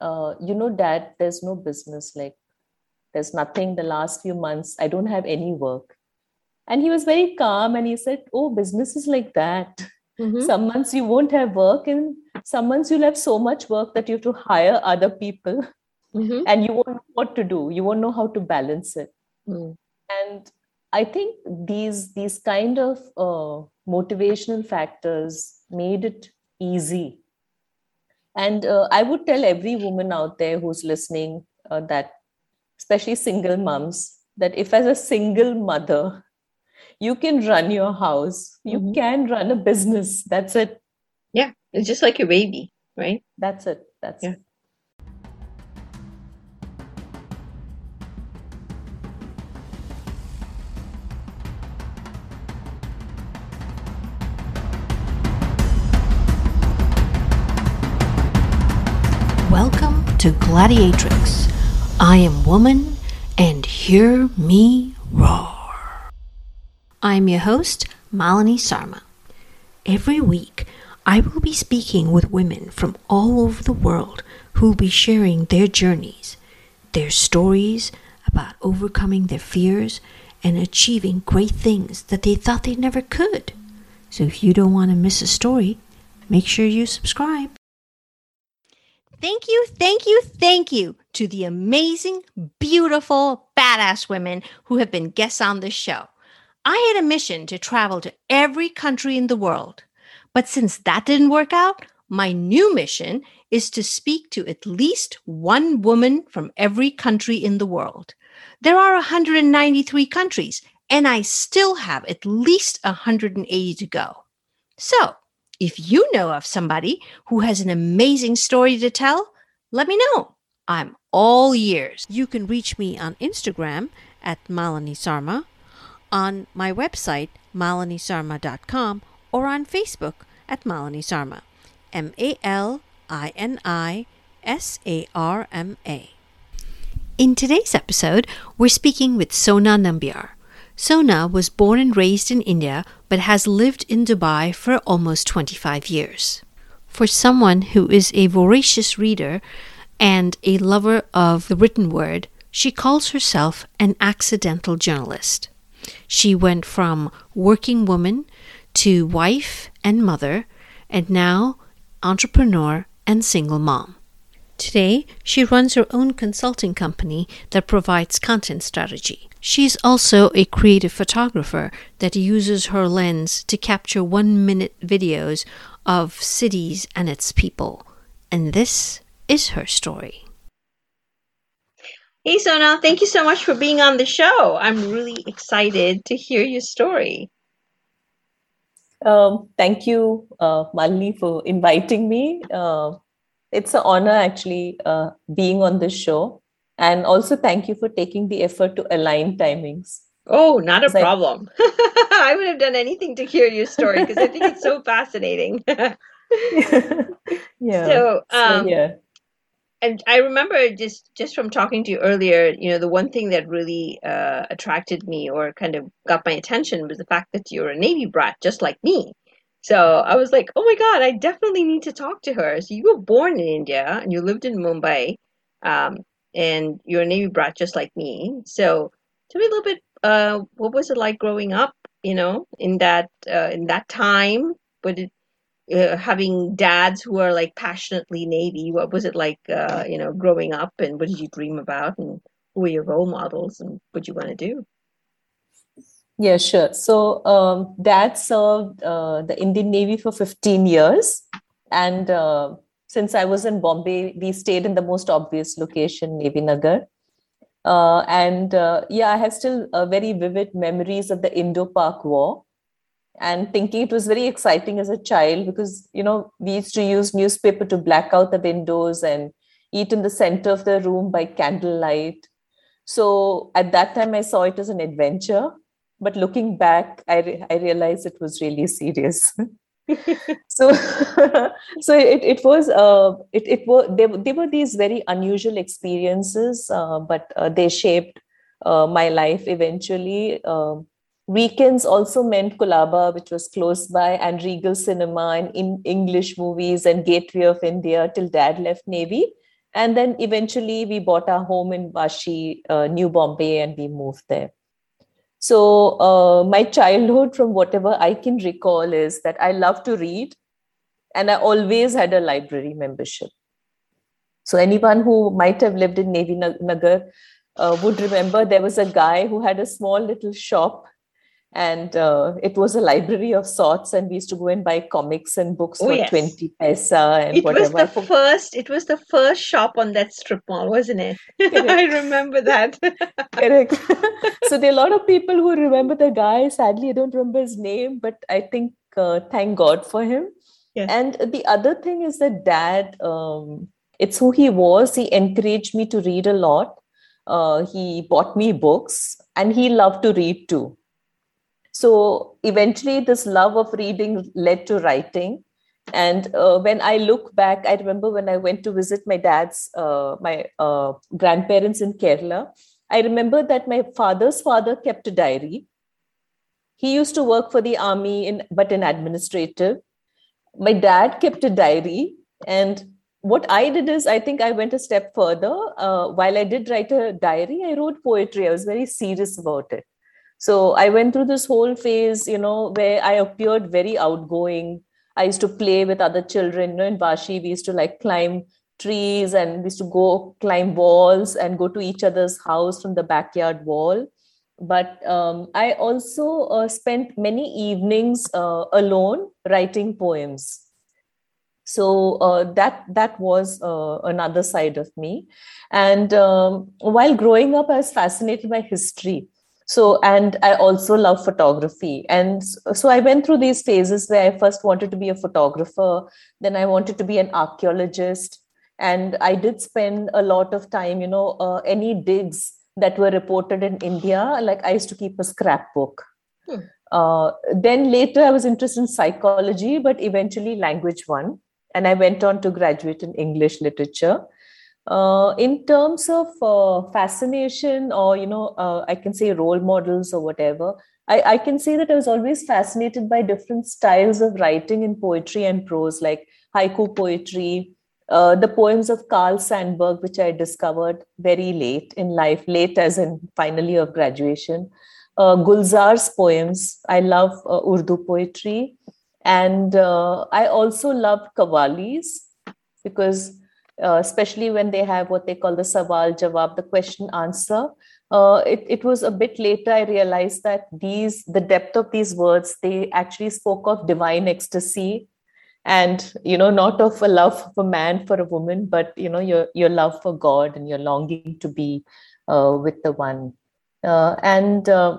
uh, you know, dad, there's no business. Like, there's nothing the last few months. I don't have any work. And he was very calm and he said, Oh, business is like that. Mm-hmm. Some months you won't have work, and some months you'll have so much work that you have to hire other people mm-hmm. and you won't know what to do. You won't know how to balance it. Mm. And I think these these kind of uh, motivational factors made it easy. And uh, I would tell every woman out there who's listening uh, that, especially single moms, that if as a single mother you can run your house you mm-hmm. can run a business. That's it. Yeah it's just like your baby right? That's it. That's yeah. it to Gladiatrix. I am woman, and hear me roar. I'm your host, Malini Sarma. Every week, I will be speaking with women from all over the world who will be sharing their journeys, their stories about overcoming their fears and achieving great things that they thought they never could. So if you don't want to miss a story, make sure you subscribe. Thank you, thank you, thank you to the amazing, beautiful, badass women who have been guests on this show. I had a mission to travel to every country in the world. But since that didn't work out, my new mission is to speak to at least one woman from every country in the world. There are 193 countries, and I still have at least 180 to go. So, if you know of somebody who has an amazing story to tell, let me know. I'm all ears. You can reach me on Instagram at Malini Sarma on my website, malinisarma.com, or on Facebook at Malini Sarma. M A L I N I S A R M A. In today's episode, we're speaking with Sona Nambiar. Sona was born and raised in India but has lived in Dubai for almost 25 years. For someone who is a voracious reader and a lover of the written word, she calls herself an accidental journalist. She went from working woman to wife and mother, and now entrepreneur and single mom. Today, she runs her own consulting company that provides content strategy. She's also a creative photographer that uses her lens to capture one minute videos of cities and its people. And this is her story. Hey, Sona, thank you so much for being on the show. I'm really excited to hear your story. Um, thank you, uh, Malini, for inviting me. Uh, it's an honor actually uh, being on this show. And also, thank you for taking the effort to align timings. Oh, not a problem. I, I would have done anything to hear your story because I think it's so fascinating. yeah. So, um, so, yeah and I remember just just from talking to you earlier, you know, the one thing that really uh, attracted me or kind of got my attention was the fact that you're a Navy brat, just like me. So I was like, oh my god, I definitely need to talk to her. So you were born in India and you lived in Mumbai, um, and you're a Navy brat, just like me. So tell me a little bit, uh, what was it like growing up? You know, in that uh, in that time, but it uh, having dads who are like passionately Navy? What was it like, uh, you know, growing up, and what did you dream about, and who were your role models, and what you want to do? Yeah, sure. So, um, dad served uh, the Indian Navy for 15 years, and uh, since I was in Bombay, we stayed in the most obvious location, Navy Nagar. Uh, and uh, yeah, I have still very vivid memories of the Indo-Pak War and thinking it was very exciting as a child because you know we used to use newspaper to black out the windows and eat in the center of the room by candlelight so at that time i saw it as an adventure but looking back i, re- I realized it was really serious so so it, it was uh, it, it were they, they were these very unusual experiences uh, but uh, they shaped uh, my life eventually um, Weekends also meant Colaba, which was close by, and Regal Cinema and in English movies and Gateway of India till dad left Navy. and then eventually we bought our home in Vashi, uh, New Bombay, and we moved there. So uh, my childhood, from whatever I can recall, is that I love to read, and I always had a library membership. So anyone who might have lived in Navy Nagar uh, would remember there was a guy who had a small little shop and uh, it was a library of sorts and we used to go and buy comics and books oh, for yes. 20 paisa and it whatever. was the first it was the first shop on that strip mall wasn't it? I remember that. Correct. So there are a lot of people who remember the guy. Sadly i don't remember his name but i think uh, thank god for him. Yes. and the other thing is that dad um, it's who he was. He encouraged me to read a lot. Uh, he bought me books and he loved to read too so eventually, this love of reading led to writing. And uh, when I look back, I remember when I went to visit my dad's, uh, my uh, grandparents in Kerala. I remember that my father's father kept a diary. He used to work for the army, in, but in administrative. My dad kept a diary. And what I did is, I think I went a step further. Uh, while I did write a diary, I wrote poetry. I was very serious about it so i went through this whole phase you know where i appeared very outgoing. I used to play with other children you know in vashi we used to like climb trees and we used to go climb walls and go to each other's house from the backyard wall. But um, i also uh, spent many evenings uh, alone writing poems. So uh, that that was uh, another side of me. And um, while growing up i was fascinated by history so and i also love photography. And so i went through these phases where i first wanted to be a photographer then i wanted to be an archaeologist and i did spend a lot of time you know uh, any digs that were reported in india like i used to keep a scrapbook. Hmm. uh, then later i was interested in psychology but eventually language one and i went on to graduate in english literature uh, in terms of uh, fascination or you know uh, i can say role models or whatever I, I, can say that i was always fascinated by different styles of writing in poetry and prose like haiku poetry uh, the poems of carl sandburg which i discovered very late in life late as in final year of graduation uh, gulzar's poems. I love uh, urdu poetry. And i also love qawwalis because uh, especially when they have what they call the sawal jawab, the question answer. Uh, it, it was a bit later I realized that these the depth of these words they actually spoke of divine ecstasy, and you know not of a love of a man for a woman, but you know your your love for God and your longing to be uh, with the one. Uh, and uh,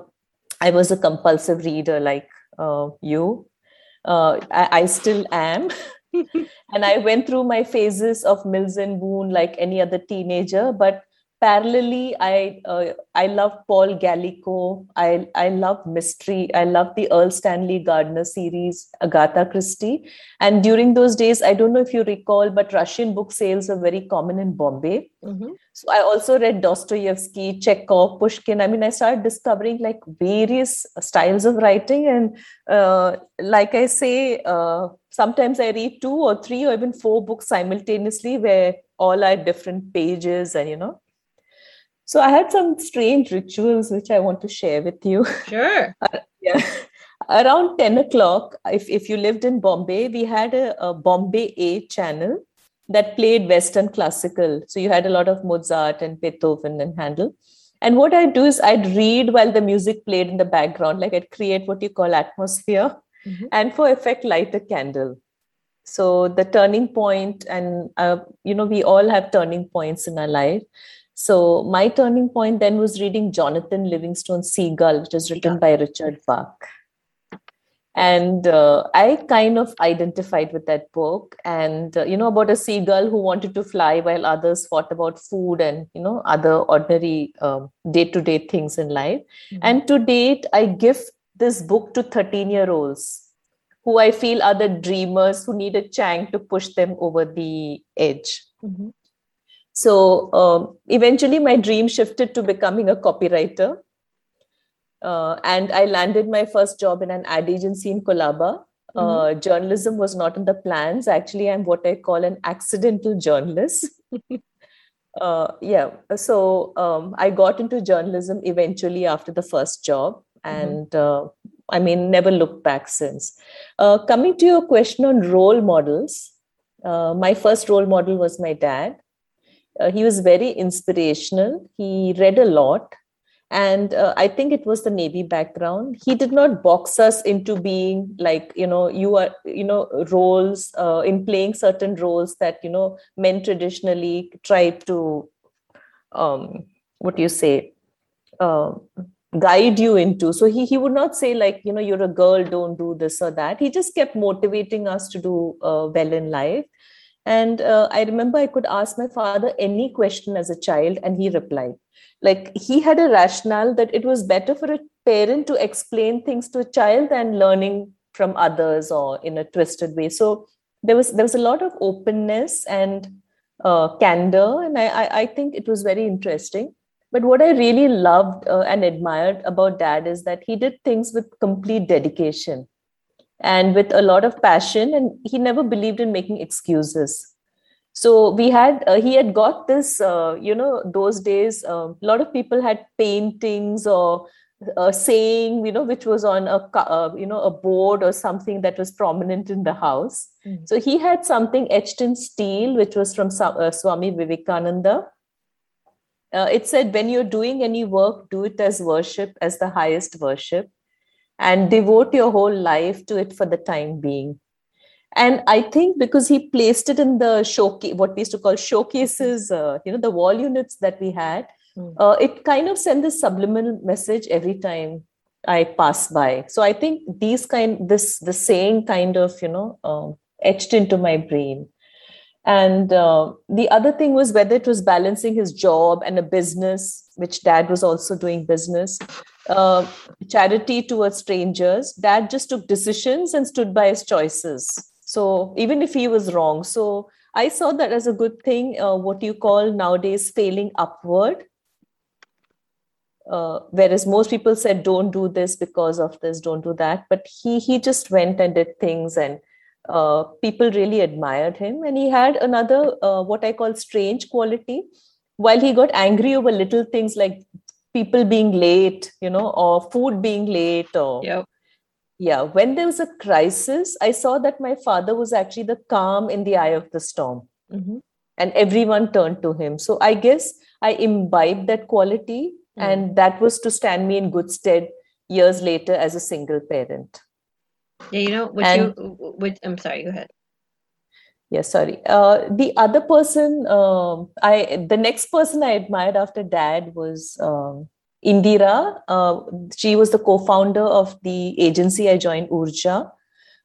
I was a compulsive reader like uh, you. I, I still am. and I went through my phases of Mills and Boon like any other teenager. But parallelly, I uh, I love Paul Gallico. I I love mystery. I love the Erle Stanley Gardner series, Agatha Christie. And during those days, I don't know if you recall, but Russian book sales were very common in Bombay. Mm-hmm. So I also read Dostoevsky, Chekhov, Pushkin. I mean, I started discovering like various styles of writing, and uh, like I say. Uh, sometimes I read two or three or even four books simultaneously where all are different pages and you know. So I had some strange rituals which I want to share with you. Sure. uh, yeah. Around 10 o'clock, if, if you lived in Bombay, we had a, a Bombay A channel that played Western classical. So you had a lot of Mozart and Beethoven and Handel. And what I'd do is I'd read while the music played in the background, like I'd create what you call atmosphere mm-hmm. and for effect light a candle so the turning point and uh, you know we all have turning points in our life so my turning point then was reading jonathan livingston's seagull which is written by richard bach and uh, i kind of identified with that book and uh, you know about a seagull who wanted to fly while others fought about food and you know other ordinary day to day things in life mm-hmm. and to date i give this book to 13 year olds who I feel are the dreamers who need a chang to push them over the edge. Mm-hmm. So um, eventually, my dream shifted to becoming a copywriter. Uh, and I landed my first job in an ad agency in Colaba. Uh, mm-hmm. journalism was not in the plans. Actually, I'm what I call an accidental journalist. uh, yeah. So um, I got into journalism eventually after the first job, mm-hmm. and mm-hmm. I mean, never looked back since. Uh, coming to your question on role models, uh, my first role model was my dad. Uh, he was very inspirational. He read a lot. And uh, i think it was the navy background. He did not box us into being like you know you are you know roles uh, in playing certain roles that you know men traditionally try to um what do you say uh, guide you into. So he he would not say like you know you're a girl don't do this or that. He just kept motivating us to do uh, well in life and uh, i remember i could ask my father any question as a child and he replied. Like he had a rationale that it was better for a parent to explain things to a child than learning from others or in a twisted way. So there was there was a lot of openness and uh, candor and I, I, I think it was very interesting. But what i really loved uh, and admired about dad is that he did things with complete dedication and with a lot of passion and he never believed in making excuses. So we had uh, he had got this uh, you know those days uh, a lot of people had paintings or uh, saying you know which was on a uh, you know a board or something that was prominent in the house. Mm. so he had something etched in steel which was from uh, swami vivekananda. It said when you're doing any work do it as worship as the highest worship and devote your whole life to it for the time being. And i think because he placed it in the showcase what we used to call showcases uh, you know the wall units that we had mm. uh, it kind of sent this subliminal message every time i pass by. So i think these kind this the saying kind of you know uh, etched into my brain. And uh, the other thing was whether it was balancing his job and a business which dad was also doing business uh, charity towards strangers dad just took decisions and stood by his choices so even if he was wrong, so I saw that as a good thing. Uh, what you call nowadays failing upward. Uh, whereas most people said don't do this because of this don't do that but he he just went and did things and uh, people really admired him and he had another uh, what i call strange quality while he got angry over little things like people being late you know or food being late or yep. Yeah when there was a crisis i saw that my father was actually the calm in the eye of the storm. Mm-hmm. and everyone turned to him. So i guess i imbibed that quality mm-hmm. and that was to stand me in good stead years later as a single parent. Yeah you know what and, you which i'm sorry go ahead yeah sorry uh, the other person um, i the next person i admired after dad was um, Indira. Uh, she was the co-founder of the agency I joined, Urja.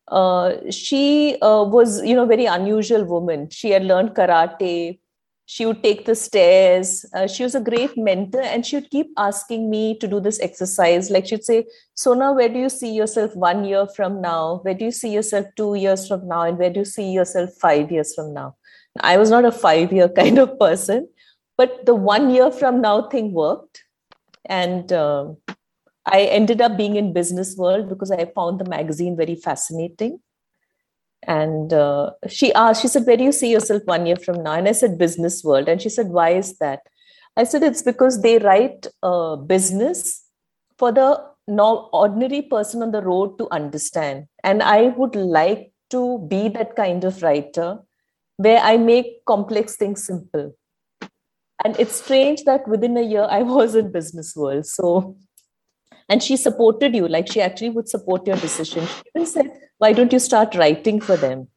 Uh, she uh, was, you know, very unusual woman. She had learned karate. She would take the stairs. Uh, she was a great mentor, and she would keep asking me to do this exercise. Like she'd say, "Sona, where do you see yourself one year from now? Where do you see yourself two years from now? And where do you see yourself five years from now?" I was not a five-year kind of person, but the one year from now thing worked and uh, i ended up being in business world because i found the magazine very fascinating and uh, she asked she said where do you see yourself one year from now? And i said business world. And she said why is that? I said it's because they write uh, business for the no, ordinary person on the road to understand. And i would like to be that kind of writer where i make complex things simple. And it's strange that within a year i was in business world. So and she supported you. Like she actually would support your decision. She even said why don't you start writing for them?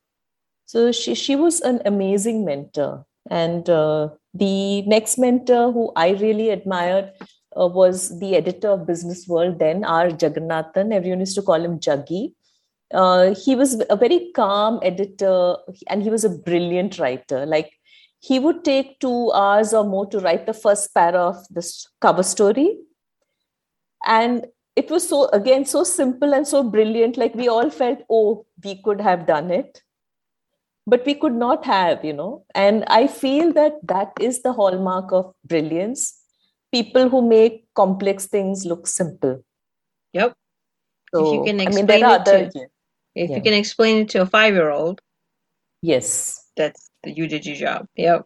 So she, she was an amazing mentor. And uh, the next mentor who i really admired uh, was the editor of business world then r. Jagannathan. Everyone used to call him jaggi uh, he was a very calm editor. And he was a brilliant writer. Like he would take two hours or more to write the first para of this cover story. And it was so again so simple and so brilliant. Like we all felt oh we could have done it. But we could not have you know. And i feel that that is the hallmark of brilliance. People who make complex things look simple. Yep. So, if you can explain I mean, it other, to, if yeah. you can explain it to a five year old yes. That's you did your job. Yep.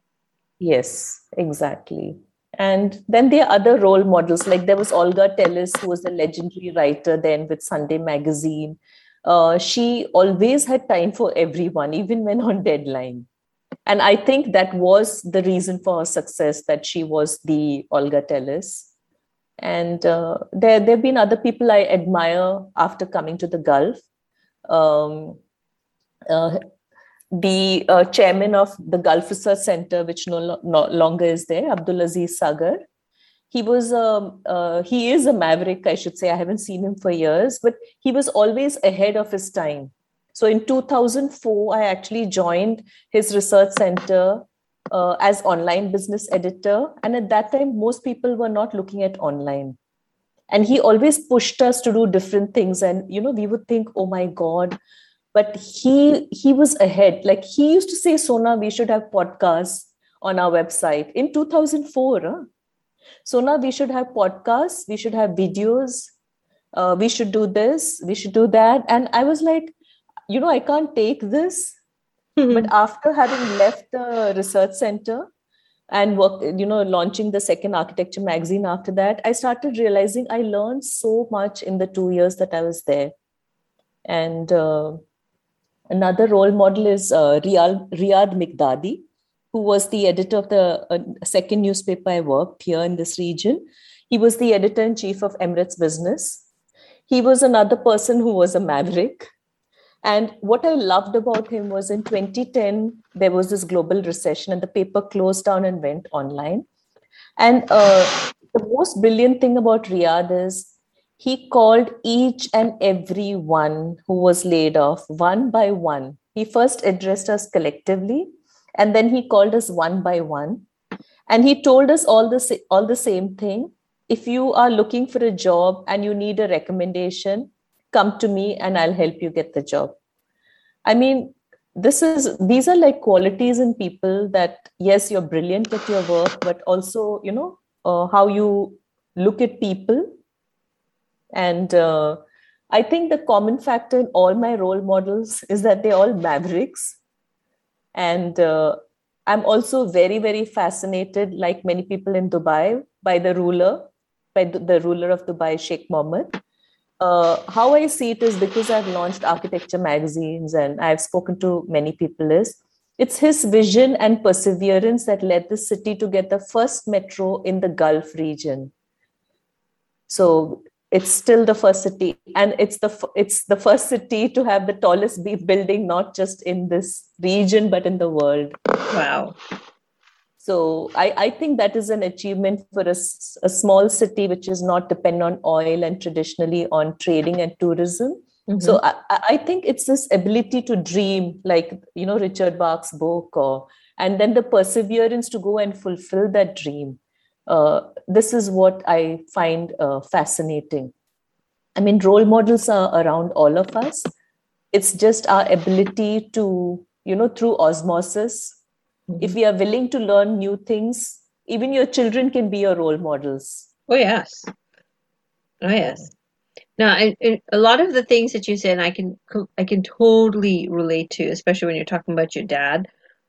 Yes, exactly. And then there are other role models, like there was Olga Tellis, who was a legendary writer then with Sunday Magazine. Uh, she always had time for everyone, even when on deadline. And I think that was the reason for her success that she was the Olga Tellis. And uh, there, there have been other people I admire after coming to the Gulf. Um, uh, the uh, chairman of the Gulf Research Center, which no, no longer is there, Abdulaziz Sager. He was um, uh, he is a maverick, I should say. I haven't seen him for years, but he was always ahead of his time. So in 2004, I actually joined his research center uh, as online business editor, and at that time, most people were not looking at online. And he always pushed us to do different things, and you know, we would think, "Oh my God." But he he was ahead. Like he used to say sona we should have podcasts on our website. In 2004 huh? sona we should have podcasts. We should have videos. Uh, we should do this. We should do that. And i was like you know i can't take this. Mm-hmm. but after having left the research center and work you know launching the second architecture magazine after that i started realizing i learned so much in the two years that i was there. And uh, Another role model is uh, Riyad, Riyad Mikdadi, who was the editor of the uh, second newspaper I worked here in this region. He was the editor in chief of Emirates Business. He was another person who was a maverick. And what I loved about him was in 2010, there was this global recession and the paper closed down and went online. And uh, the most brilliant thing about Riyad is he called each and every one who was laid off one by one. He first addressed us collectively, and then he called us one by one. And he told us all the, all the same thing. If you are looking for a job and you need a recommendation, come to me and I'll help you get the job. I mean, this is these are like qualities in people that yes, you're brilliant at your work, but also, you know, uh, how you look at people and uh, I think the common factor in all my role models is that they're all mavericks. And uh, I'm also very, very fascinated, like many people in Dubai, by the ruler, by the, ruler of Dubai, Sheikh Mohammed. Uh, how I see it is because I've launched architecture magazines and I've spoken to many people is it's his vision and perseverance that led the city to get the first metro in the Gulf region. So it's still the first city and it's the it's the first city to have the tallest building not just in this region but in the world. Wow. So I, I think that is an achievement for a, a small city which is not dependent on oil and traditionally on trading and tourism. Mm-hmm. so I, I think it's this ability to dream like you know richard bach's book or and then the perseverance to go and fulfill that dream uh, this is what I find uh, fascinating. I mean, role models are around all of us. It's just our ability to, you know, through osmosis, mm-hmm. if we are willing to learn new things, even your children can be your role models. Oh, yes. Oh, yes. Now, I, I, a lot of the things that you said, I can I can totally relate to, especially when you're talking about your dad.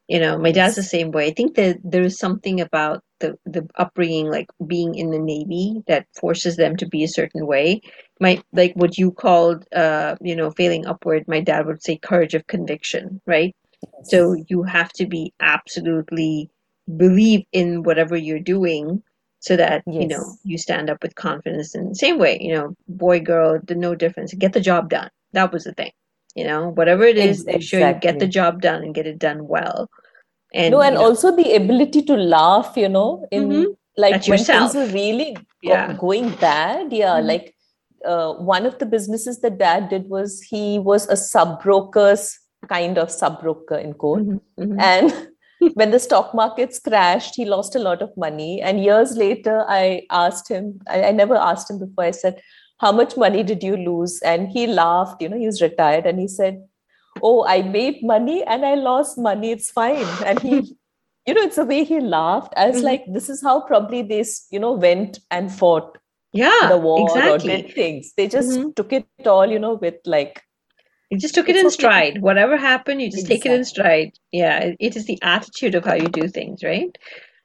You know, my dad's the same way. I think that there is something about the the upbringing, like being in the Navy, that forces them to be a certain way. My like what you called, uh, you know, failing upward. My dad would say courage of conviction, right? Yes. So you have to be absolutely believe in whatever you're doing so that yes. you know you stand up with confidence and same way you know boy girl the no difference get the job done that was the thing you know whatever it is exactly. make sure you get the job done and get it done well and no and know, also the ability to laugh you know in mm-hmm. like At when yourself. things are really yeah. going bad yeah mm-hmm. like uh, one of the businesses that dad did was he was a sub broker's kind of sub broker in quote mm-hmm. mm-hmm. and when the stock markets crashed he lost a lot of money and years later i asked him I, I never asked him before i said how much money did you lose and he laughed you know he was retired and he said oh i made money and i lost money it's fine and he you know it's the way he laughed i was mm-hmm. like this is how probably they you know went and fought yeah the war exactly. or did things they just mm-hmm. took it all you know with like You just took it in okay. stride. Whatever happened, you just take it in stride. Yeah, it, it is the attitude of how you do things, right?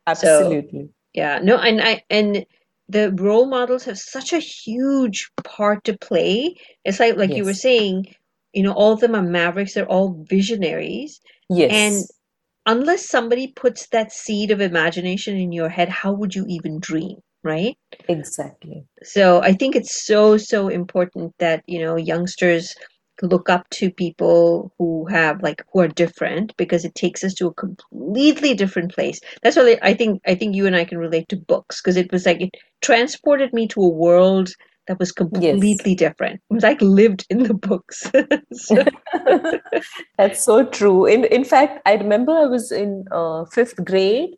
Absolutely. Yeah, no, and I and the role models have such a huge part to play. It's like like you were saying, you know, all of them are mavericks, they're all visionaries. Yes. And unless somebody puts that seed of imagination in your head, how would you even dream, right? Exactly. So I think it's so, so important that, you know, youngsters look up to people who have like who are different because it takes us to a completely different place. That's why I think I think you and I can relate to books because it was like it transported me to a world that was completely different. It was like lived in the books. So- That's so true. In in fact, I remember I was in uh, fifth grade,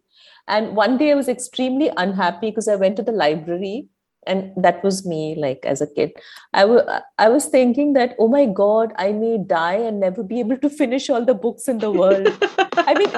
and one day I was extremely unhappy because I went to the library, and that was me. Like as a kid, I wa- I was thinking that oh my god, I may die and never be able to finish all the books in the world. I mean,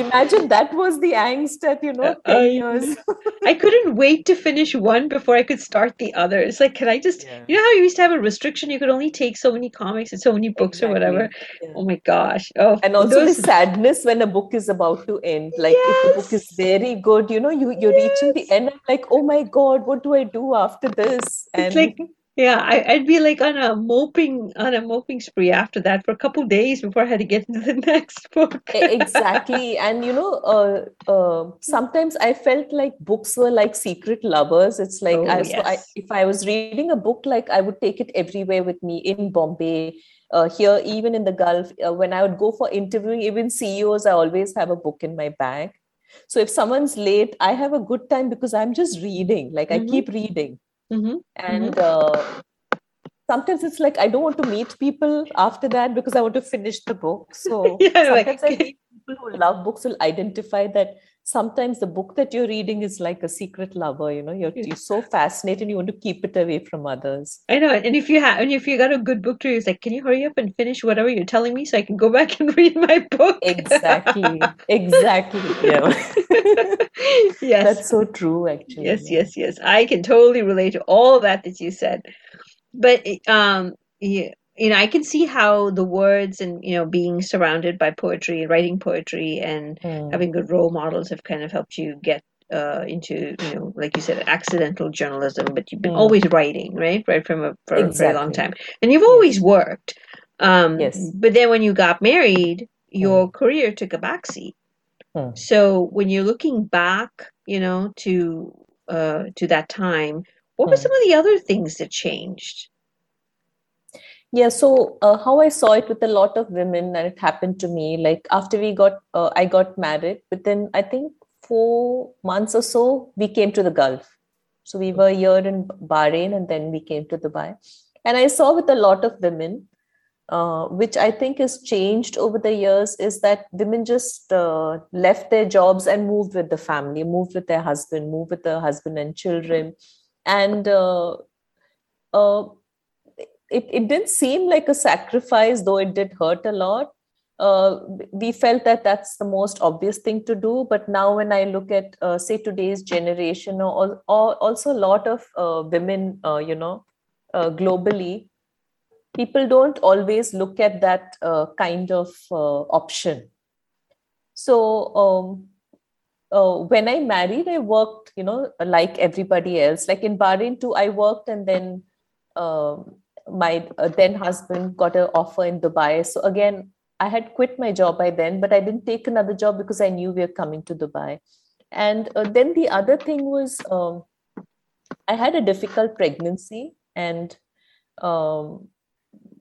imagine that was the angst at you know Uh, ten I years. I couldn't wait to finish one before I could start the other. It's like, can I just, Yeah. you know how you used to have a restriction? You could only take so many comics and so many books or whatever. Yeah. Oh my gosh. Oh, and also those, the sadness when a book is about to end like if the book is very good you know you you're reaching the end i'm like oh my god what do i do after this it's like, yeah, I, I'd be like on a moping, on a moping spree after that for a couple days before I had to get into the next book. Exactly. And you know uh, uh, sometimes i felt like books were like secret lovers. It's like Oh, I, so I, if i was reading a book like i would take it everywhere with me in bombay uh, here even in the gulf. Uh, when i would go for interviewing even ceos i always have a book in my bag. So if someone's late i have a good time because i'm just reading. Like i Mhm. keep reading hmm and uh, sometimes it's like i don't want to meet people after that because i want to finish the book. So Yeah, like- sometimes i think people who love books will identify that sometimes the book that you're reading is like a secret lover you know you're, you're so fascinated you want to keep it away from others I know. And if you have, and if you got a good book to read, it's like, can you hurry up and finish whatever you're telling me so I can go back and read my book? exactly exactly yeah Yes. that's so true actually Yes, yeah. yes, yes. I can totally relate to all that that you said. But um, you, you know, I can see how the words and you know being surrounded by poetry and writing poetry and Hmm. having good role models have kind of helped you get uh, into you know, like you said, accidental journalism. But you've been Mm. always writing, right? Right from a for a very long time, and you've always worked. Um, Yes. But then when you got married, your career took a backseat. Hmm. So when you're looking back, you know, to uh, to that time, what were Hmm. some of the other things that changed? Yeah, so uh, how I saw it with a lot of women, and it happened to me. Like after we got, uh, I got married. Within I think four months or so, we came to the Gulf. So we were here in Bahrain, and then we came to Dubai. And I saw with a lot of women, uh, which I think has changed over the years, is that women just uh, left their jobs and moved with the family, moved with their husband, moved with their husband and children, and. It, it didn't seem like a sacrifice, though it did hurt a lot. Uh, we felt that that's the most obvious thing to do. But now, when I look at, uh, say, today's generation, or, or also a lot of uh, women, uh, you know, uh, globally, people don't always look at that uh, kind of option. So, um, uh, when I married, I worked, you know, like everybody else. Like in Bahrain too, I worked, and then um, my uh, then husband got an offer in Dubai. So again, I had quit my job by then, but I didn't take another job because I knew we were coming to Dubai. And uh, then the other thing was um, I had a difficult pregnancy, and um,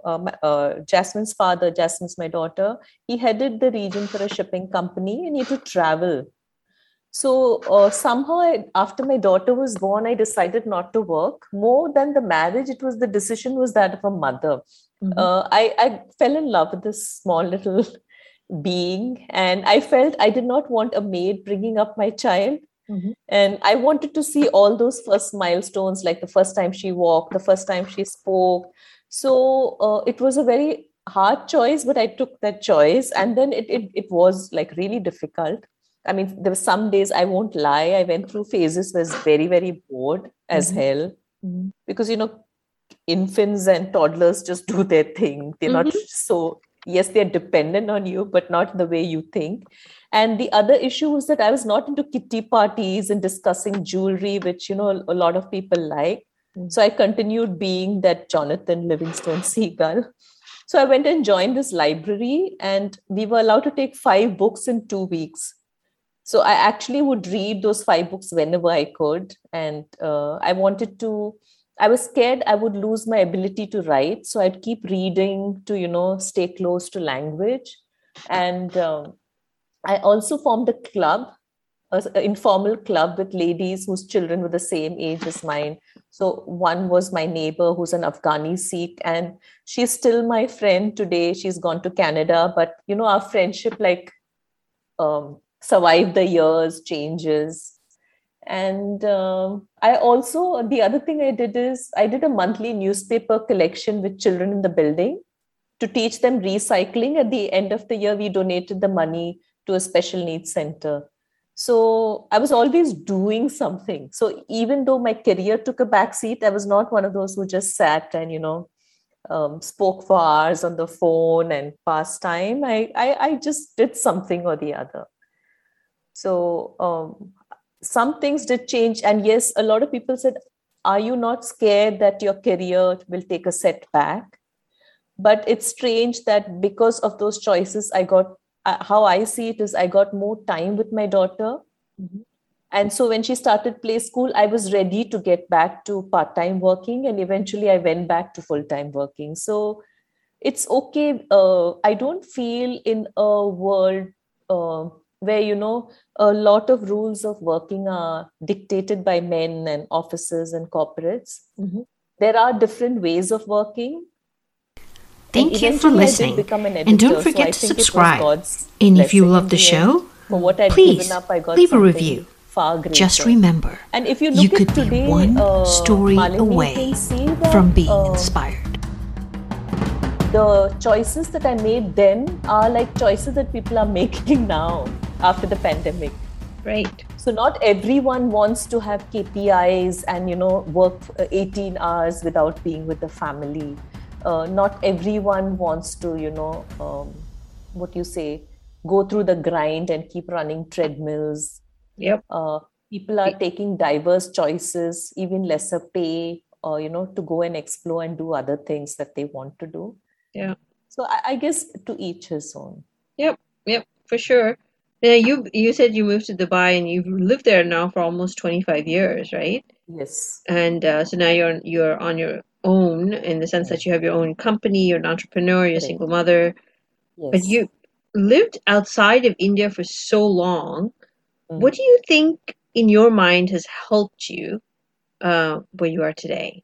uh, uh, Jasmine's father, Jasmine's my daughter, he headed the region for a shipping company and he had to travel. So uh, somehow, I, after my daughter was born, I decided not to work. More than the marriage, it was the decision was that of a mother. Mhm. Uh, I, I fell in love with this small little being, and I felt I did not want a maid bringing up my child. Mhm. And I wanted to see all those first milestones, like the first time she walked, the first time she spoke. So uh, it was a very hard choice, but I took that choice. And then it, it, it was like really difficult. I mean, there were some days I won't lie. I went through phases was very, very bored as Mhm. hell Mhm. because, you know, infants and toddlers just do their thing. They're mm-hmm. not so, yes, they're dependent on you, but not the way you think. And the other issue was that I was not into kitty parties and discussing jewelry, which, you know, a lot of people like. Mm-hmm. So I continued being that Jonathan Livingston Seagull. So I went and joined this library, and we were allowed to take five books in two weeks. So I actually would read those five books whenever I could. And uh, I wanted to I was scared I would lose my ability to write. So I'd keep reading to, you know, stay close to language. And um, I also formed a club, an informal club with ladies whose children were the same age as mine. So one was my neighbor who's an Afghani Sikh, and she's still my friend today. She's gone to Canada, but, you know, our friendship like um, survived the years, changes. And uh, i also the other thing i did is i did a monthly newspaper collection with children in the building to teach them recycling. At the end of the year we donated the money to a special needs center. So i was always doing something. So even though my career took a back seat i was not one of those who just sat and you know um, spoke for hours on the phone and passed time I, I i just did something or the other so um, some things did change. And yes a lot of people said are you not scared that your career will take a setback? But it's strange that because of those choices i got uh, how i see it is i got more time with my daughter. Mm-hmm. and so when she started play school i was ready to get back to part-time working and eventually i went back to full-time working. So it's okay uh, i don't feel in a world uh, where you know a lot of rules of working are dictated by men and offices and corporates. Mm-hmm. there are different ways of working. Thank you for listening. editor, and don't forget so to subscribe. And if you love the show please up, leave a review. just remember and if you, you could today, be one uh, story Malini, away that, from being uh, inspired. the choices that I made then are like choices that people are making now after the pandemic. Right. So not everyone wants to have KPIs and you know work uh, 18 hours without being with the family. Uh, not everyone wants to you know um, what you say go through the grind and keep running treadmills. Yep. Uh, people are taking diverse choices, even lesser pay, or uh, you know to go and explore and do other things that they want to do. Yeah. So I, I guess to each his own. Yep. Yep. For sure. Now you you said you moved to Dubai and you've lived there now for almost 25 years, right? Yes. And uh, so now you're you're on your own in the sense that you have your own company, you're an entrepreneur, you're a single mother. Yes. But you lived outside of India for so long. Mm. What do you think in your mind has helped you uh, where you are today?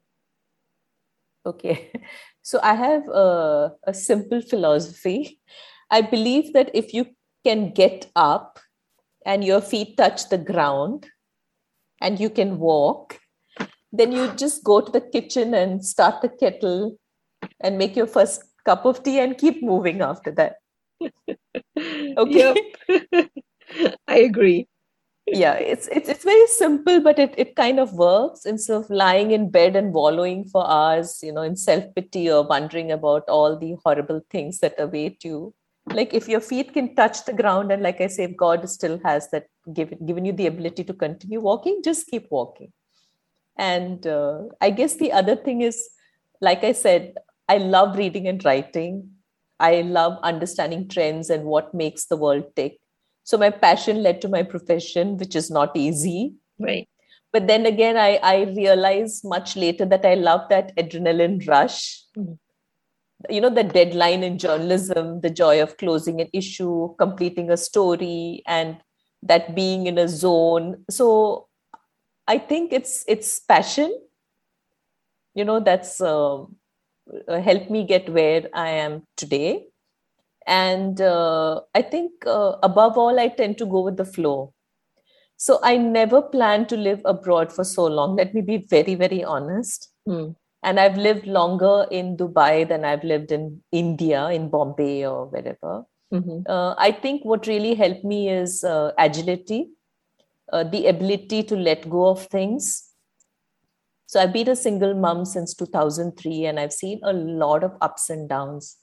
Okay. So I have a, a simple philosophy. I believe that if you can get up and your feet touch the ground and you can walk, then you just go to the kitchen and start the kettle and make your first cup of tea and keep moving after that. okay. I agree. yeah, it's it's it's very simple, but it, it kind of works instead of lying in bed and wallowing for hours, you know, in self-pity or wondering about all the horrible things that await you like if your feet can touch the ground and like i say if god still has that given given you the ability to continue walking just keep walking. And uh, i guess the other thing is like i said i love reading and writing. I love understanding trends and what makes the world tick. So my passion led to my profession which is not easy. Right. But then again i i realized much later that i love that adrenaline rush. Mm-hmm you know the deadline in journalism the joy of closing an issue completing a story and that being in a zone. So i think it's it's passion. You know that's uh, uh, helped me get where i am today. And uh, i think uh, above all i tend to go with the flow. So i never plan to live abroad for so long. Let me be very very honest. Mm and I've lived longer in Dubai than I've lived in India, in Bombay or wherever. Mm-hmm. Uh, I think what really helped me is uh, agility, uh, the ability to let go of things, So I've been a single mom since 2003 and I've seen a lot of ups and downs.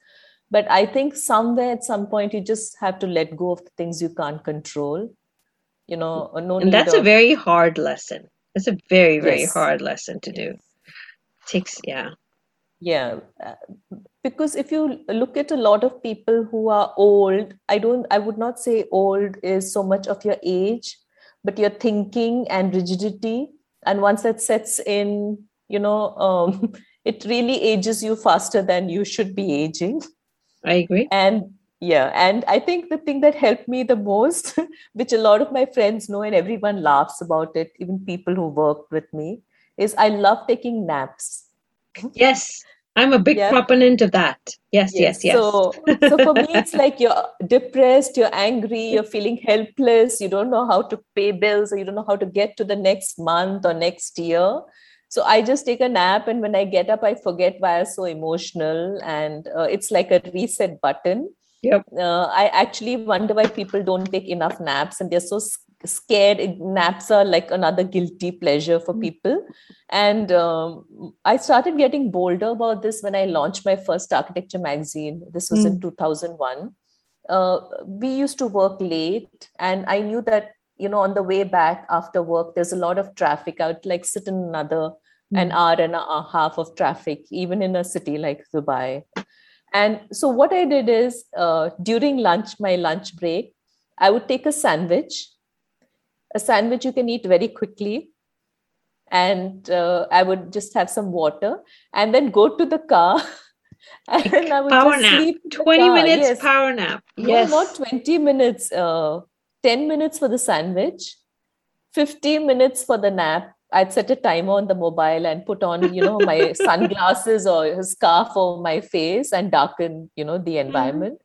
But I think somewhere at some point you just have to let go of the things you can't control. You know, no and that's of, a very hard lesson. It's a very, very Yes. hard lesson to do. Takes, yeah. yeah uh, because if you look at a lot of people who are old i don't i would not say old is so much of your age but your thinking and rigidity and once that sets in you know um, it really ages you faster than you should be aging I agree. and yeah and i think the thing that helped me the most which a lot of my friends know and everyone laughs about it even people who work with me is i love taking naps Yes. I'm a big Yeah. proponent of that. Yes, yes, yes. So, so for me, it's like you're depressed, you're angry, you're feeling helpless, you don't know how to pay bills, or you don't know how to get to the next month or next year. So I just take a nap, and when I get up, I forget why I'm so emotional, and uh, it's like a reset button. Yep. Uh, I actually wonder why people don't take enough naps, and they're so scared. Naps are like another guilty pleasure for people. And um, I started getting bolder about this when I launched my first architecture magazine. This was in 2001. Uh, we used to work late, and I knew that, you know, on the way back after work, there's a lot of traffic. I would like sit in another an hour and a half of traffic, even in a city like Dubai. And so, what I did is uh, during lunch, my lunch break, I would take a sandwich. A sandwich you can eat very quickly and uh, I would just have some water and then go to the car and I would power just nap. sleep 20 car. minutes Yes. power nap. No, Yes. not 20 minutes, uh, 10 minutes for the sandwich, 15 minutes for the nap. I'd set a timer on the mobile and put on, you know, my sunglasses or a scarf over my face and darken, you know, the environment.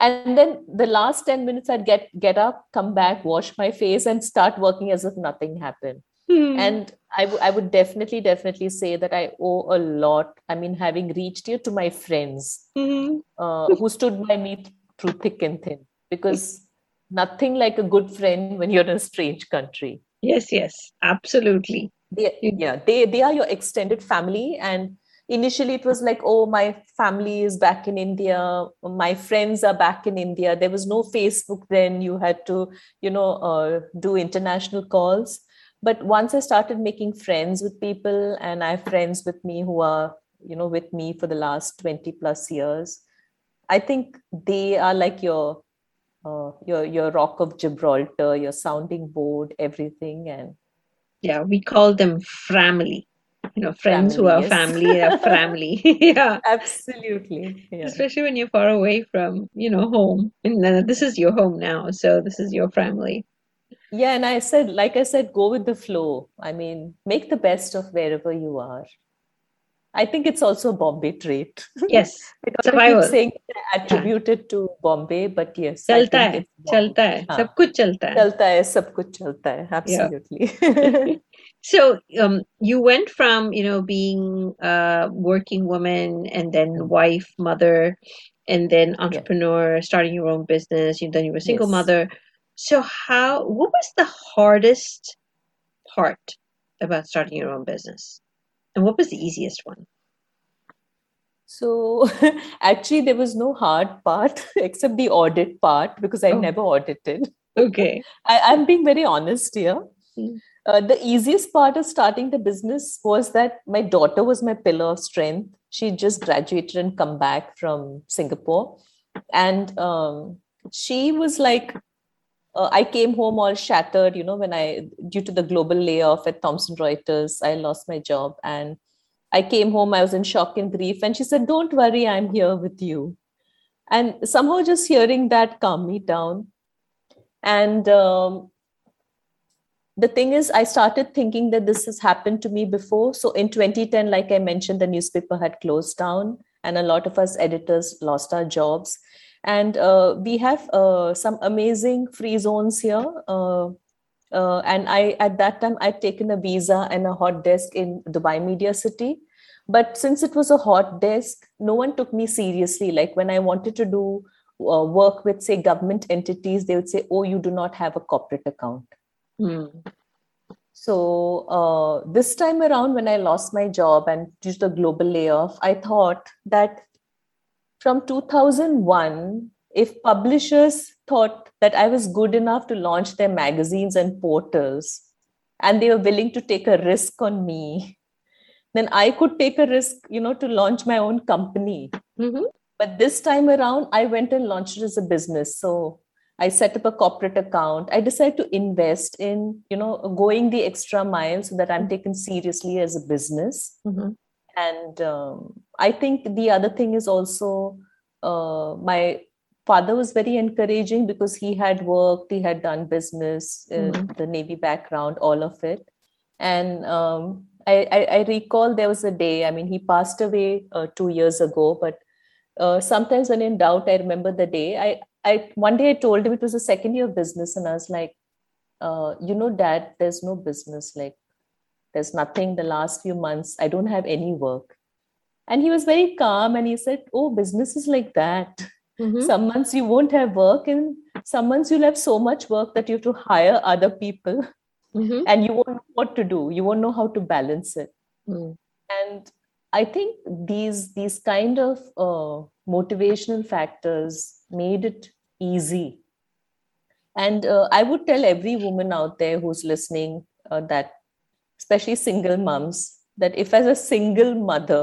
And then the last 10 minutes I'd get get up, come back, wash my face, and start working as if nothing happened Hmm. and I, w- I would definitely definitely say that i owe a lot i mean having reached here to my friends Mhm. uh, who stood by me through thick and thin because nothing like a good friend when you're in a strange country Yes, yes, absolutely. they, yeah they they are your extended family. And initially it was like oh my family is back in india. My friends are back in india. There was no facebook then. You had to you know uh, do international calls. But once i started making friends with people and i have friends with me who are you know with me for the last 20 plus years i think they are like your uh, your your rock of gibraltar your sounding board everything and Yeah, we call them family. You know, friends who are yes. family are family. yeah. absolutely yeah. Especially when you're far away from, you know, home. And uh, this is your home now, so this is your family. Yeah, and I said, like I said, go with the flow. I mean, make the best of wherever you are. I think it's also a Bombay trait. Yes. I don't Survival. keep saying I attribute it to Bombay, but yes, I चलता think है, it's Bombay. चलता है, हाँ. सब कुछ चलता है. Chalta hai, sab kuch chalta hai. Absolutely. So, um, you went from, you know, being a working woman and then wife, mother, and then entrepreneur, starting your own business. You then you were a single Yes. mother. So, how? What was the hardest part about starting your own business, And what was the easiest one? So actually, there was no hard part except the audit part because I Oh. never audited. Okay. I, I'm being very honest here. Mm. Uh, the easiest part of starting the business was that my daughter was my pillar of strength. She just graduated and come back from Singapore, and um, she was like, uh, I came home all shattered. You know, when I due to the global layoff at Thomson Reuters, I lost my job, and I came home. I was in shock and grief, and she said, "Don't worry, I'm here with you." And somehow, just hearing that calmed me down. And um, the thing is, I started thinking that this has happened to me before. So in 2010, like I mentioned, the newspaper had closed down, and a lot of us editors lost our jobs. And uh, we have uh, some amazing free zones here. Uh, uh, and I, at that time, I'd taken a visa and a hot desk in Dubai Media City. But since it was a hot desk, no one took me seriously. Like when I wanted to do uh, work with, say, government entities, they would say, Oh, you do not have a corporate account. Hmm. So uh, this time around, when I lost my job and due to the global layoff, I thought that from 2001, if publishers thought that I was good enough to launch their magazines and portals, and they were willing to take a risk on me, then I could take a risk, you know, to launch my own company. Mm-hmm. But this time around, I went and launched it as a business. So I set up a corporate account. I decided to invest in, you know, going the extra mile so that I'm taken seriously as a business. Mm-hmm. And um, I think the other thing is also uh, my father was very encouraging because he had worked, he had done business, uh, Mhm. the Navy background, all of it. And um, I, I, I recall there was a day, I mean, he passed away uh, two years ago, but uh, sometimes when in doubt, I remember the day. I, I one day I told him it was the second year of business, and I was like, uh, you know, Dad, there's no business. Like, there's nothing. The last few months, I don't have any work. And he was very calm, and he said, "Oh, business is like that. Mm-hmm. Some months you won't have work, and some months you'll have so much work that you have to hire other people, Mm-hmm. and you won't know what to do. You won't know how to balance it." Mm. and i think these these kind of uh, motivational factors made it easy and uh, i would tell every woman out there who's listening uh, that especially single moms that if as a single mother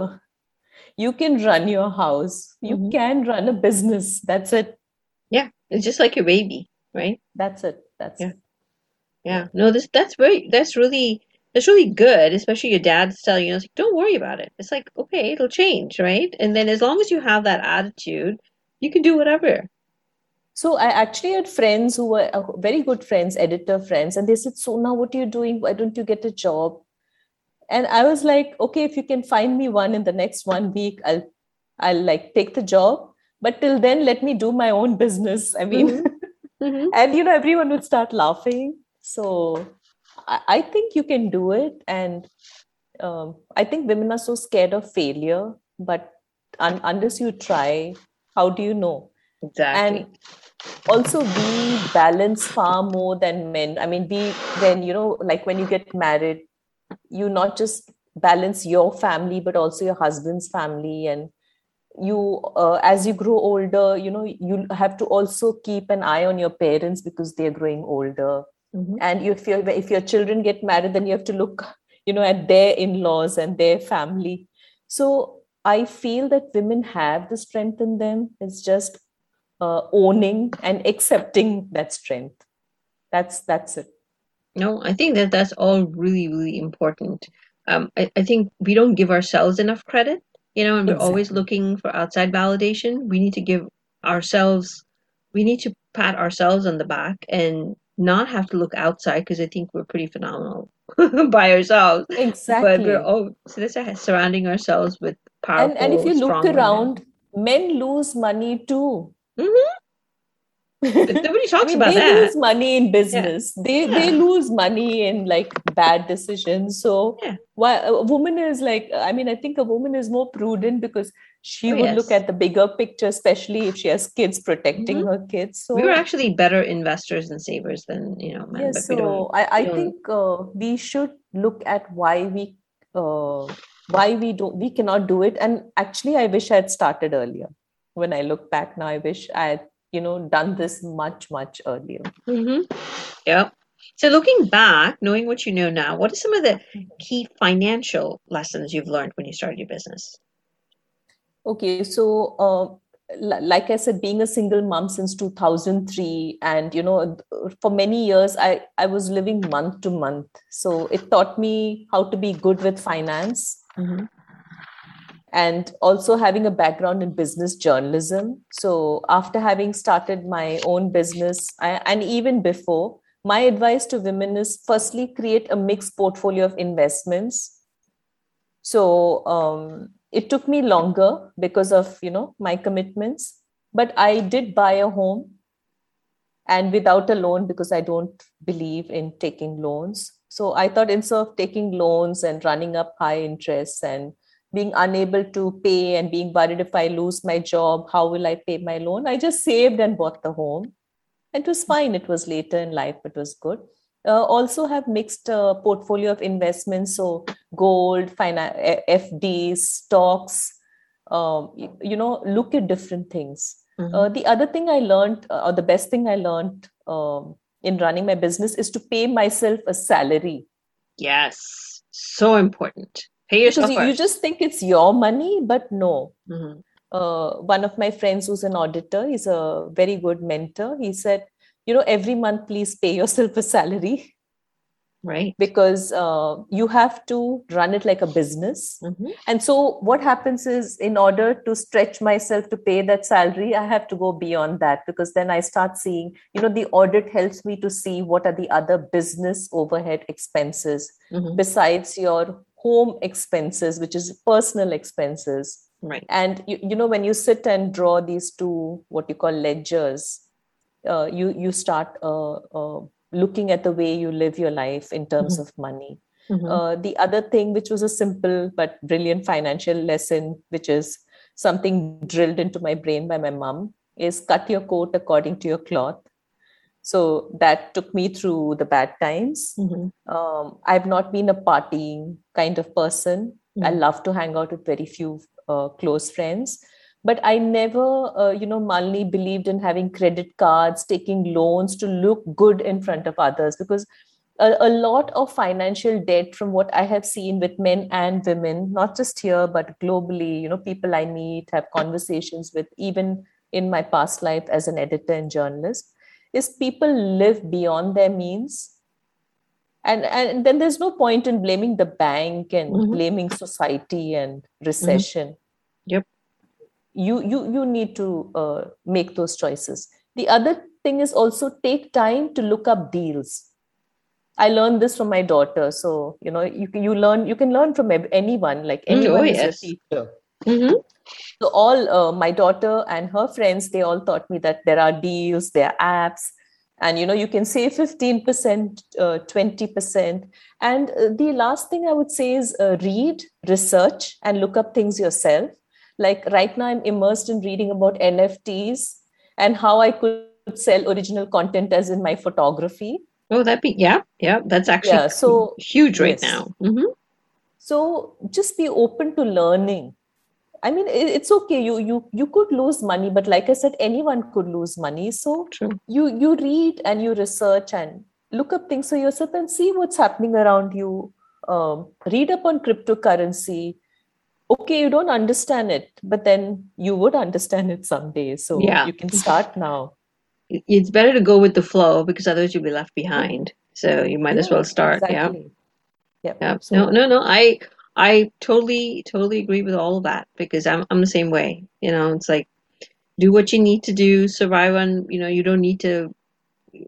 you can run your house you Mhm. can run a business that's it Yeah, it's just like your baby, right? that's it that's Yeah. it. Yeah. No, this that's very that's really that's really good, especially your dad's telling you, like, don't worry about it. It's like, okay, it'll change, right? And then as long as you have that attitude, you can do whatever. So I actually had friends who were uh, very good friends, editor friends, and they said, "So now what are you doing? Why don't you get a job?" And I was like, "Okay, if you can find me one in the next one week, I'll, I'll like take the job. But till then, let me do my own business." I mean, Mm-hmm. and you know, everyone would start laughing. So I, I think you can do it, and um, I think women are so scared of failure, but un- unless you try, how do you know? Exactly. and also we balance far more than men i mean we then you know like when you get married you not just balance your family but also your husband's family. And you uh, as you grow older you know you have to also keep an eye on your parents because they're growing older. Mhm. and if your if your children get married then you have to look you know at their in-laws and their family. So i feel that women have the strength in them. It's just uh, owning and accepting that strength. That's that's it No, I think that that's all really, really important. Um, I, I think we don't give ourselves enough credit, you know, and we're always looking for outside validation. We need to give ourselves, we need to pat ourselves on the back and not have to look outside because I think we're pretty phenomenal by ourselves. Exactly. But exactly we're all so why surrounding ourselves with powerful, and and if you look around men lose money too Mhm. Nobody I talks mean, about they that. lose money in business. They they Yeah. lose money in like bad decisions. So Yeah. why a woman is like, I mean, I think a woman is more prudent because she Oh, would look at the bigger picture, especially if she has kids protecting Mhm. her kids. So we were actually better investors and savers than you know men, yeah, but so I, I think uh, we should look at why we uh, why we don't we cannot do it. And actually, I wish I had started earlier. When I look back now, I wish I had you know done this much much earlier. Mm-hmm. Yep. So looking back, knowing what you know now, what are some of the key financial lessons you've learned when you started your business? Okay, so uh, like I said, being a single mom since 2003, and you know, for many years, I I was living month to month. So it taught me how to be good with finance, Mm-hmm. And also having a background in business journalism. So after having started my own business, I, and even before, my advice to women is firstly create a mixed portfolio of investments. So um, it took me longer because of you know my commitments, but I did buy a home and without a loan because I don't believe in taking loans. So I thought instead of taking loans and running up high interests and being unable to pay and being worried if I lose my job, how will I pay my loan? I just saved and bought the home. And it was fine. It was later in life, it was good. uh, also have mixed uh, portfolio of investments so gold finan- fds stocks um, you, you, know look at different things mm-hmm. uh, the other thing i learned uh, or the best thing i learned um, in running my business is to pay myself a salary yes so important pay yourself you, you, just think it's your money but no. Mm-hmm. Uh, one of my friends who's an auditor he's a very good mentor. He said you know every month please pay yourself a salary. Right. Because uh, you have to run it like a business. Mm-hmm. and so what happens is in order to stretch myself to pay that salary i have to go beyond that. Because then i start seeing you know the audit helps me to see what are the other business overhead expenses. Mm-hmm. besides your home expenses which is personal expenses right and you, you know when you sit and draw these two what you call ledgers uh, you you start uh, uh, looking at the way you live your life in terms mm-hmm. of money. Mm-hmm. Uh, the other thing, which was a simple but brilliant financial lesson, which is something drilled into my brain by my mom, is cut your coat according to your cloth. So that took me through the bad times. Mm-hmm. Um, I've not been a partying kind of person. I mm-hmm. love to hang out with very few uh, close friends but i never uh, you know malini believed in having credit cards taking loans to look good in front of others because a, a, lot of financial debt from what i have seen with men and women not just here but globally you know people i meet have conversations with even in my past life as an editor and journalist is people live beyond their means. And and then there's no point in blaming the bank and mm-hmm. blaming society and recession. Mm-hmm. yep. You you you need to uh, make those choices. The other thing is also take time to look up deals. I learned this from my daughter. So you know you can you learn you can learn from anyone like mm, anyone oh, is yes. a teacher mm-hmm. so all uh, my daughter and her friends they all taught me that there are deals there are apps and you know you can save 15% uh, 20% and uh, the last thing i would say is uh, read research and look up things yourself like right now i'm immersed in reading about nfts and how i could sell original content as in my photography oh that'd be yeah yeah that's actually yeah, so huge right yes. now mm-hmm. so just be open to learning i mean it's okay. You you you could lose money but like i said anyone could lose money. So True. you you read and you research and look up things for yourself and see what's happening around you. Um, read up on cryptocurrency. Okay you don't understand it but then you would understand it someday. So yeah. you can start now. It's better to go with the flow because otherwise you'll be left behind. So you might yeah, as well start. Exactly. yeah yeah no no no. I i totally totally agree with all of that because i'm i'm the same way you know it's like do what you need to do survive on you know you don't need to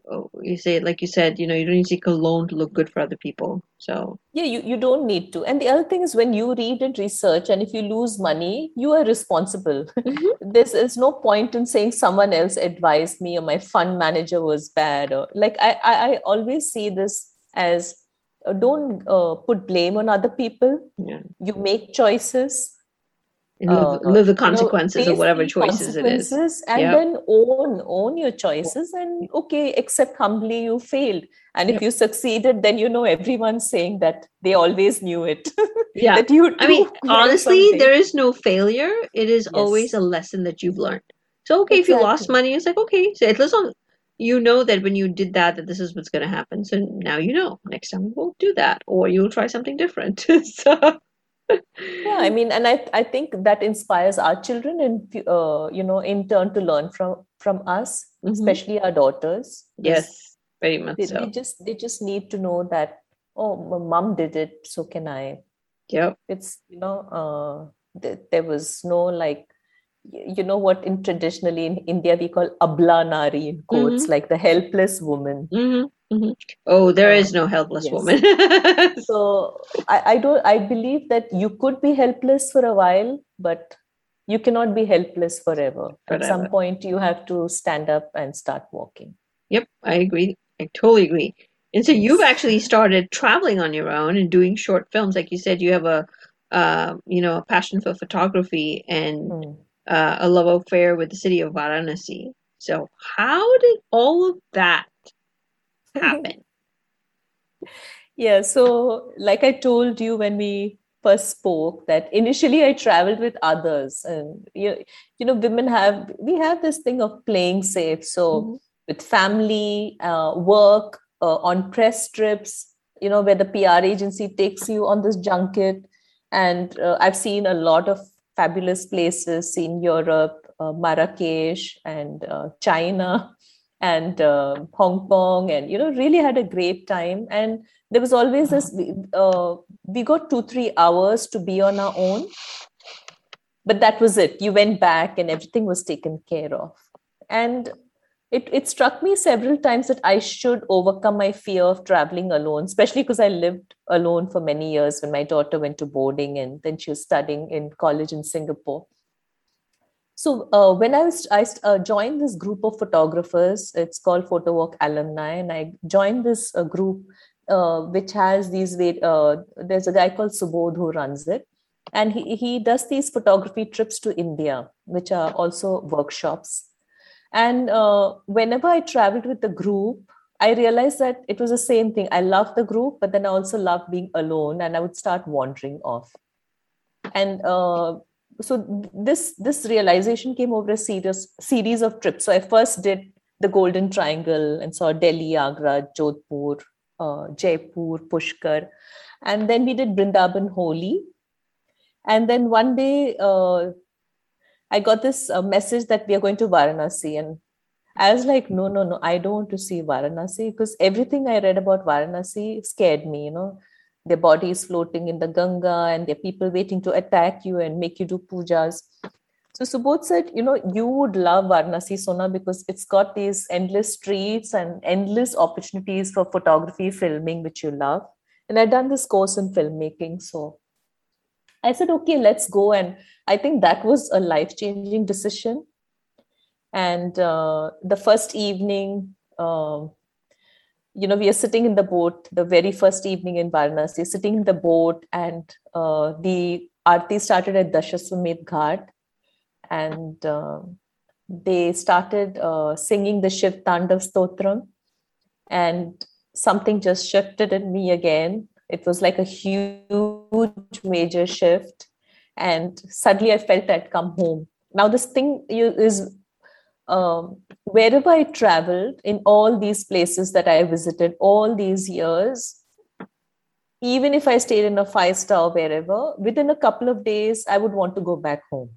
Oh, you say like you said you know you don't need to take a loan to look good for other people so. Yeah you, you don't need to. And the other thing is when you read and research and if you lose money you are responsible. Mm-hmm. there's, there's no point in saying someone else advised me or my fund manager was bad or like i i, I always see this as don't uh, put blame on other people yeah. you make choices live, uh, live the consequences you know, of whatever choices it is and yep. then own own your choices and okay accept humbly you failed and if you succeeded then you know everyone's saying that they always knew it yeah that you i mean honestly something. there is no failure it is yes. always a lesson that you've learned so okay exactly. if you lost money it's like okay so as long you know that when you did that that this is what's going to happen. So now you know. Next time you won't do that or you'll try something different. So yeah i mean and i i think that inspires our children and uh, you know in turn to learn from from us mm-hmm. especially our daughters. Yes very much they, so. they just they just need to know that oh my mom did it so can i. Yep. It's you know uh th- there was no like you know what in traditionally in india we call abla nari in quotes mm-hmm. like the helpless woman mm-hmm. Mm-hmm. Oh, there is no helpless yes. woman. so I, I don't. I believe that you could be helpless for a while, but you cannot be helpless forever. forever. At some point, you have to stand up and start walking. Yep, I agree. I totally agree. And so you've actually started traveling on your own and doing short films, like you said. You have a, uh, you know, a passion for photography and mm. Uh, a love affair with the city of Varanasi. So how did all of that happen? yeah so like i told you when we first spoke that initially i traveled with others and you, you know women have we have this thing of playing safe so mm-hmm. with family uh, work uh, on press trips you know where the pr agency takes you on this junket and uh, i've seen a lot of fabulous places in europe uh, marrakesh and uh, china and uh, hong kong and you know really had a great time. And there was always this uh, we got two three hours to be on our own but that was it. You went back and everything was taken care of. And it, it struck me several times that i should overcome my fear of traveling alone especially because i lived alone for many years when my daughter went to boarding and then she was studying in college in singapore. So uh, when i was i uh, joined this group of photographers it's called photo walk alumni and i joined this uh, group uh, which has these uh, there's a guy called subodh who runs it and he, he does these photography trips to india which are also workshops and uh, whenever i traveled with the group i realized that it was the same thing i loved the group but then i also loved being alone and i would start wandering off and uh, so this this realization came over a series series of trips so i first did the golden triangle and saw delhi agra jodhpur uh, Jaipur, Pushkar. And then we did Brindaban Holi. And then one day uh, I got this uh, message that we are going to Varanasi. And I was like, no, no, no, I don't want to see Varanasi because everything I read about Varanasi scared me, you know. Their bodies floating in the Ganga and their people waiting to attack you and make you do pujas. So Subodh said, you know, you would love Varanasi Sona because it's got these endless streets and endless opportunities for photography, filming, which you love. And I'd done this course in filmmaking. So I said, okay, let's go. And I think that was a life changing decision. And uh, the first evening, uh, you know, we are sitting in the boat, the very first evening in Varanasi, sitting in the boat, and uh, the arti started at Dashaswamedh Ghat and uh, they started uh, singing the Shiv Tandav Stotram, and something just shifted in me again. It was like a huge, major shift, and suddenly I felt I'd come home. Now, this thing is um, wherever I traveled in all these places that I visited all these years, even if I stayed in a five star wherever, within a couple of days, I would want to go back home.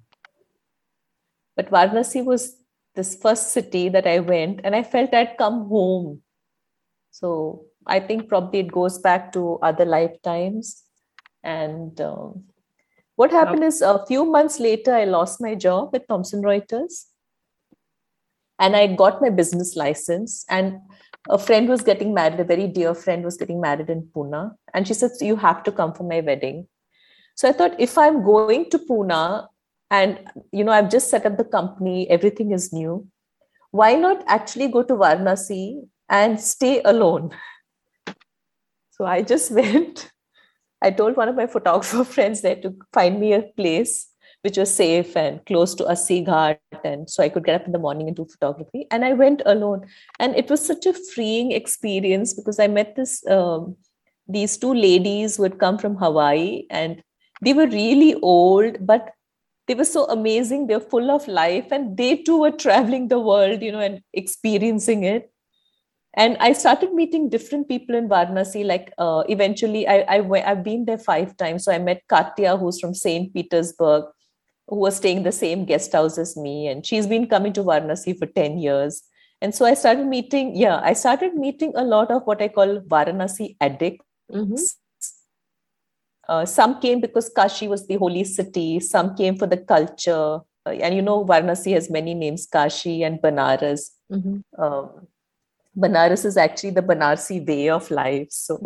But Varanasi was this first city that I went, and I felt I'd come home. So I think probably it goes back to other lifetimes. And um, what happened is a few months later, I lost my job at Thomson Reuters. And I got my business license. And a friend was getting married, a very dear friend was getting married in Pune. And she said, You have to come for my wedding. So I thought, if I'm going to Pune, and you know i've just set up the company everything is new why not actually go to varanasi and stay alone so i just went i told one of my photographer friends there to find me a place which was safe and close to Assi Ghat. And so I could get up in the morning and do photography. And I went alone. And it was such a freeing experience because I met this um, these two ladies who had come from Hawaii and they were really old, but they were so amazing they're full of life and they too were traveling the world you know and experiencing it and i started meeting different people in varanasi like uh, eventually I, I i've been there five times so i met katya who's from st petersburg who was staying the same guest house as me and she's been coming to varanasi for 10 years and so i started meeting yeah i started meeting a lot of what i call varanasi addicts mm-hmm. Uh, some came because Kashi was the holy city. Some came for the culture. Uh, and you know, Varanasi has many names Kashi and Banaras. Mm-hmm. Um, Banaras is actually the Banarsi way of life. So,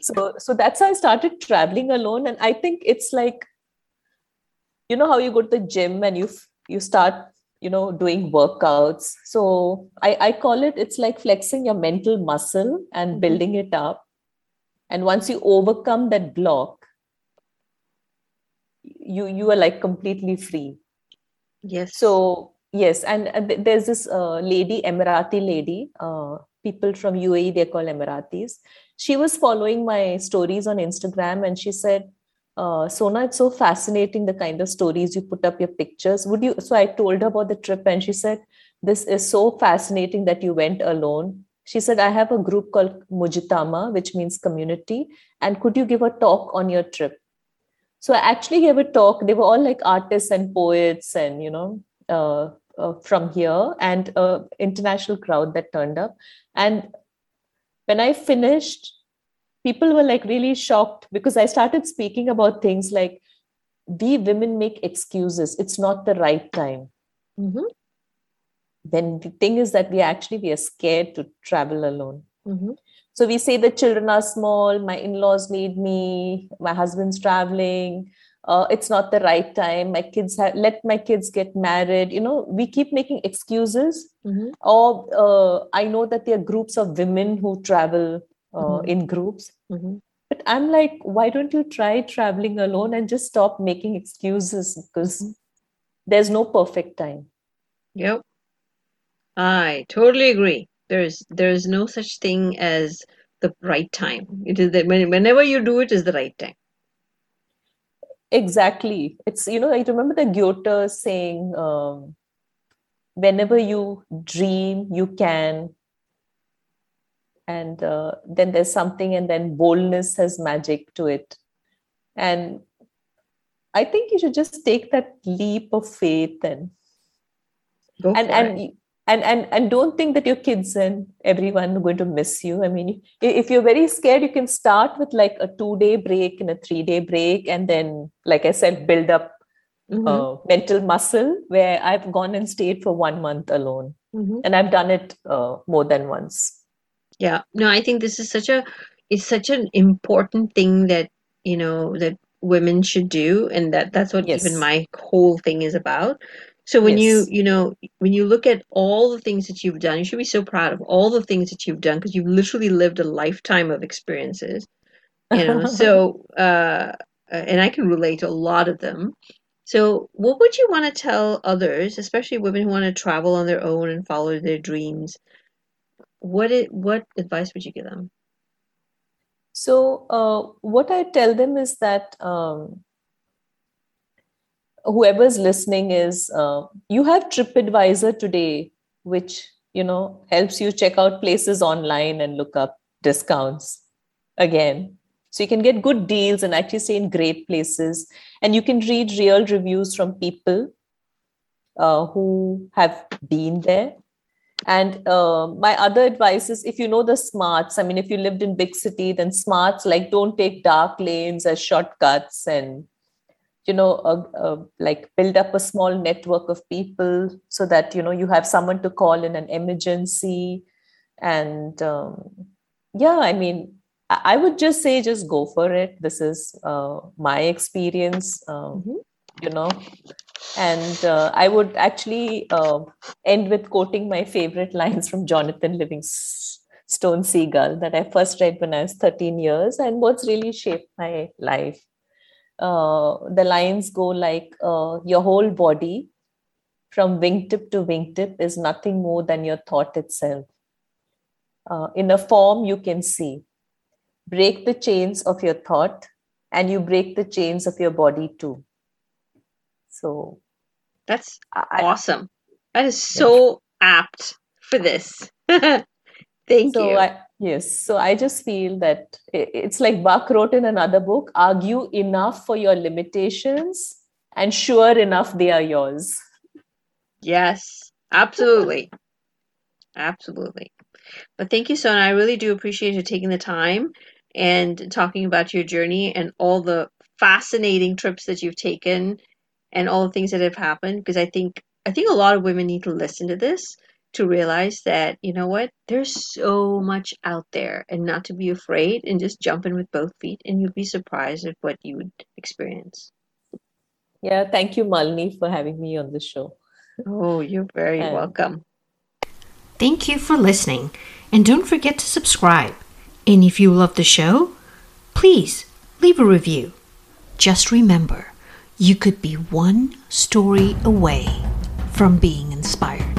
so, so that's how I started traveling alone. And I think it's like, you know, how you go to the gym and you you start you know doing workouts so I, I call it it's like flexing your mental muscle and mm-hmm. building it up and once you overcome that block you you are like completely free yes so yes and, and there's this uh, lady emirati lady uh, people from UAE, they're called Emiratis. She was following my stories on Instagram and she said, uh, Sona, it's so fascinating the kind of stories you put up your pictures. Would you? So I told her about the trip and she said, This is so fascinating that you went alone. She said, I have a group called Mujtama, which means community. And could you give a talk on your trip? So I actually gave a talk. They were all like artists and poets and, you know, uh, uh, from here and an international crowd that turned up. And when I finished, people were like really shocked because I started speaking about things like we women make excuses. It's not the right time. Mm-hmm. Then the thing is that we actually we are scared to travel alone. Mm-hmm. So we say the children are small. My in-laws need me. My husband's traveling uh, it's not the right time. My kids have let my kids get married. You know we keep making excuses. Mm-hmm. or uh, i know that there are groups of women who travel uh, mm-hmm. in groups. Mm-hmm. but i'm like why don't you try traveling alone and just stop making excuses? Because mm-hmm. there's no perfect time. Yep. I totally agree. There's there's no such thing as the right time. It is that whenever you do it is the right time exactly. It's you know i remember the goethe saying um, whenever you dream you can. And uh, then there's something and then boldness has magic to it. And i think you should just take that leap of faith and and and and and and don't think that your kids and everyone are going to miss you i mean if you're very scared you can start with like a two day break and a three day break and then like i said build up mm-hmm. uh, mental muscle where i've gone and stayed for one month alone mm-hmm. and i've done it uh, more than once yeah no i think this is such a it's such an important thing that you know that women should do and that that's what yes. even my whole thing is about so when yes. you, you know, when you look at all the things that you've done, you should be so proud of all the things that you've done because you've literally lived a lifetime of experiences. You know, so uh, and I can relate to a lot of them. So, what would you want to tell others, especially women who want to travel on their own and follow their dreams? What it, what advice would you give them? So, uh, what I tell them is that um, whoever's listening is uh, you have tripadvisor today which you know helps you check out places online and look up discounts again. So you can get good deals and actually stay in great places. And you can read real reviews from people uh, who have been there. And uh, my other advice is if you know the smarts i mean if you lived in big city then smarts like don't take dark lanes as shortcuts and you know like build up a small network of people so that you know you have someone to call in an emergency. And um, yeah i mean I, would just say just go for it. This is uh, my experience um, mm-hmm. you know. And uh, i would actually uh, end with quoting my favorite lines from jonathan livingston seagull that i first read when i was 13 years. And what's really shaped my life uh, the lines go like uh, your whole body from wingtip to wingtip is nothing more than your thought itself. Uh, in a form you can see. Break the chains of your thought and you break the chains of your body too. So that's I, awesome. That is so yeah. apt for this. Thank so you. I, Yes. So I just feel that it's like Bach wrote in another book argue enough for your limitations, and sure enough, they are yours. Yes, absolutely. absolutely. But thank you, Sona. I really do appreciate you taking the time and talking about your journey and all the fascinating trips that you've taken and all the things that have happened because I think I think a lot of women need to listen to this to realize that, you know what, there's so much out there and not to be afraid and just jump in with both feet and you'd be surprised at what you would experience. Yeah, thank you, Malini, for having me on the show. Oh, you're very and- welcome. Thank you for listening. And don't forget to subscribe. And if you love the show, please leave a review. Just remember, you could be one story away from being inspired.